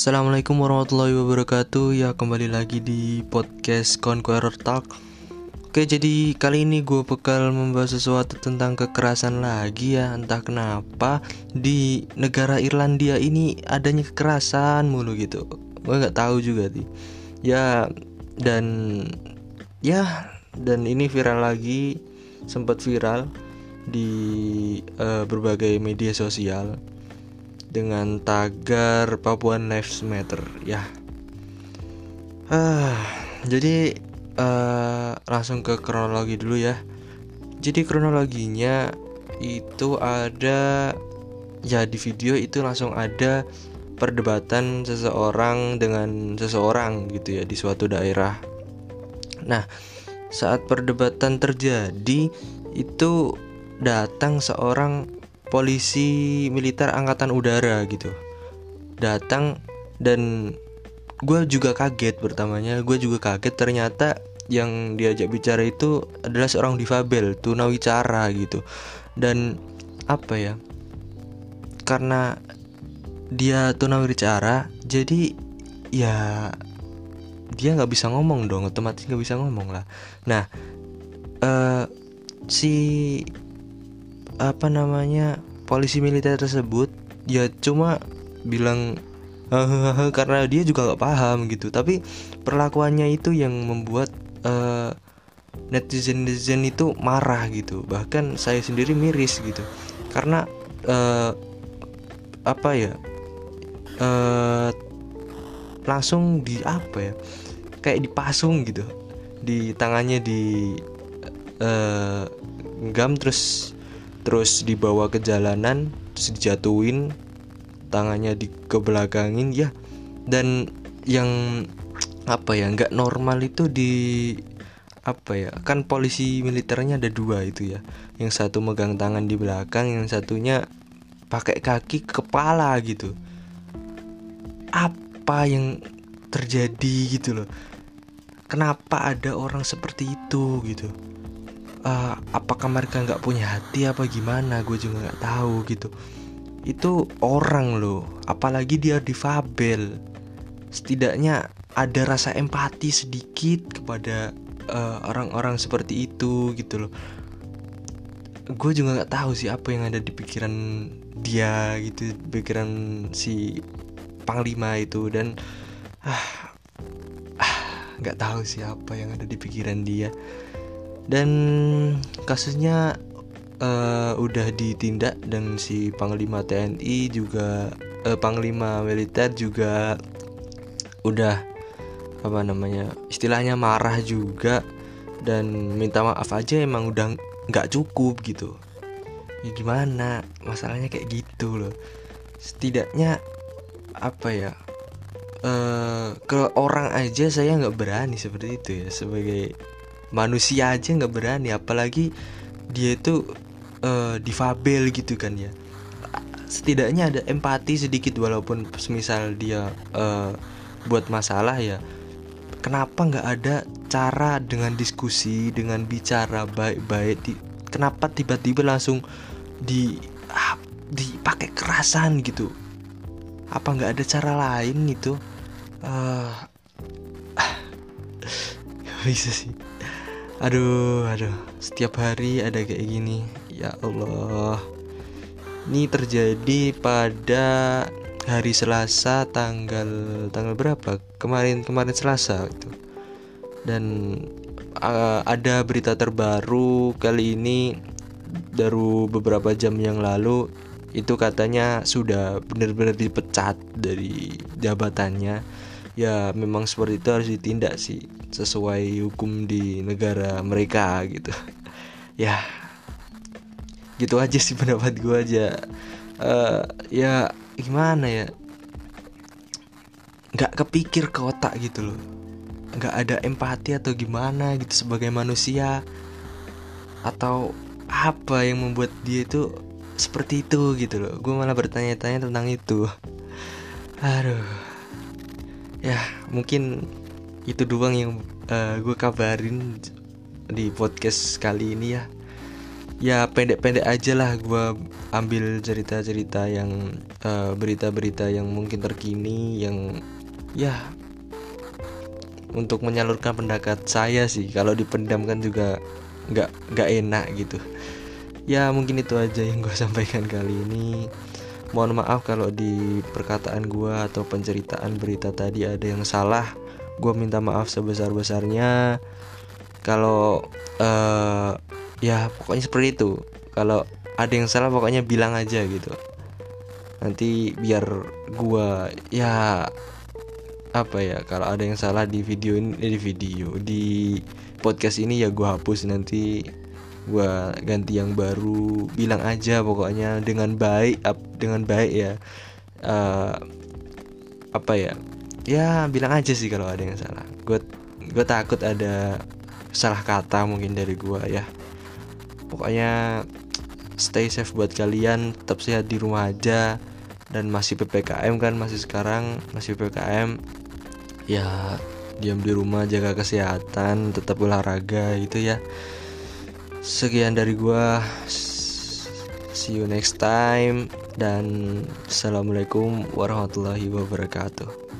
Assalamualaikum warahmatullahi wabarakatuh. Ya kembali lagi di podcast Conqueror Talk. Oke jadi kali ini gue bakal membahas sesuatu tentang kekerasan lagi ya. Entah kenapa di negara Irlandia ini adanya kekerasan mulu gitu. Gue gak tahu juga sih. Ya dan ya dan ini viral lagi sempat viral di uh, berbagai media sosial dengan tagar Papuan Lives Matter ya. Ah, jadi uh, langsung ke kronologi dulu ya. Jadi kronologinya itu ada ya di video itu langsung ada perdebatan seseorang dengan seseorang gitu ya di suatu daerah. Nah, saat perdebatan terjadi itu datang seorang polisi militer angkatan udara gitu. Datang dan gue juga kaget pertamanya. Gue juga kaget ternyata yang diajak bicara itu adalah seorang difabel tunawicara gitu. Dan apa ya? Karena dia tunawicara jadi ya dia nggak bisa ngomong dong otomatis nggak bisa ngomong lah. Nah uh, si apa namanya polisi militer tersebut ya cuma bilang karena dia juga nggak paham gitu. Tapi perlakuannya itu yang membuat uh, netizen netizen itu marah gitu. Bahkan saya sendiri miris gitu. Karena uh, apa ya uh, langsung di apa ya kayak dipasung gitu. Di tangannya di uh, gam terus terus dibawa ke jalanan terus dijatuhin tangannya dikebelakangin ya. Dan yang apa ya nggak normal itu di apa ya kan polisi militernya ada dua itu ya. Yang satu megang tangan di belakang yang satunya pakai kaki ke kepala gitu. Apa yang terjadi gitu loh? Kenapa ada orang seperti itu gitu uh, apakah mereka nggak punya hati apa gimana? Gue juga nggak tahu gitu. Itu orang loh apalagi dia difabel. Setidaknya ada rasa empati sedikit kepada eh, orang-orang uh, seperti itu gitu loh. Gue juga nggak tahu sih apa yang ada di pikiran dia gitu pikiran si panglima itu dan ah, ah nggak ah, tahu sih apa yang ada di pikiran dia dan kasusnya uh, udah ditindak dan si panglima TNI juga uh, panglima militer juga udah apa namanya istilahnya marah juga dan minta maaf aja emang udah nggak cukup gitu. Ya gimana? Masalahnya kayak gitu loh. Setidaknya apa ya uh, ke orang aja saya nggak berani seperti itu ya sebagai manusia aja nggak berani apalagi dia itu uh, difabel gitu kan ya. Setidaknya ada empati sedikit walaupun semisal dia uh, buat masalah ya. Kenapa nggak ada cara dengan diskusi dengan bicara baik-baik di, kenapa tiba-tiba langsung di ah, dipakai kerasan gitu? Apa nggak ada cara lain gitu? Uh, bisa sih Aduh, aduh, setiap hari ada kayak gini. Ya Allah. Ini terjadi pada hari Selasa tanggal tanggal berapa? Kemarin kemarin Selasa itu. Dan uh, ada berita terbaru kali ini baru beberapa jam yang lalu itu katanya sudah benar-benar dipecat dari jabatannya ya memang seperti itu harus ditindak sih sesuai hukum di negara mereka gitu. Ya gitu aja sih pendapat gue aja. Uh, ya gimana ya? Nggak kepikir ke otak gitu loh. Nggak ada empati atau gimana gitu sebagai manusia. Atau apa yang membuat dia itu seperti itu gitu loh. Gue malah bertanya-tanya tentang itu. Aduh. Ya mungkin itu doang yang uh, gue kabarin di podcast kali ini ya. Ya pendek-pendek aja lah gue ambil cerita-cerita yang berita berita-berita yang mungkin terkini yang ya untuk menyalurkan pendapat saya sih. Kalau dipendam kan juga nggak nggak enak gitu. Ya mungkin itu aja yang gue sampaikan kali ini. Mohon maaf kalau di perkataan gue atau penceritaan berita tadi ada yang salah gue minta maaf sebesar besarnya kalau uh, ya pokoknya seperti itu. Kalau ada yang salah pokoknya bilang aja gitu. Nanti biar gue ya apa ya kalau ada yang salah di video ini eh, di video di podcast ini ya gue hapus nanti. Gue ganti yang baru bilang aja pokoknya dengan baik dengan baik ya. Uh, apa ya ya bilang aja sih kalau ada yang salah. Gue gue takut ada salah kata mungkin dari gue ya. Pokoknya stay safe buat kalian tetap sehat di rumah aja. Dan masih ppkm kan masih sekarang masih ppkm ya diam di rumah jaga kesehatan tetap olahraga gitu ya. Sekian dari gua. See you next time. Dan assalamualaikum warahmatullahi wabarakatuh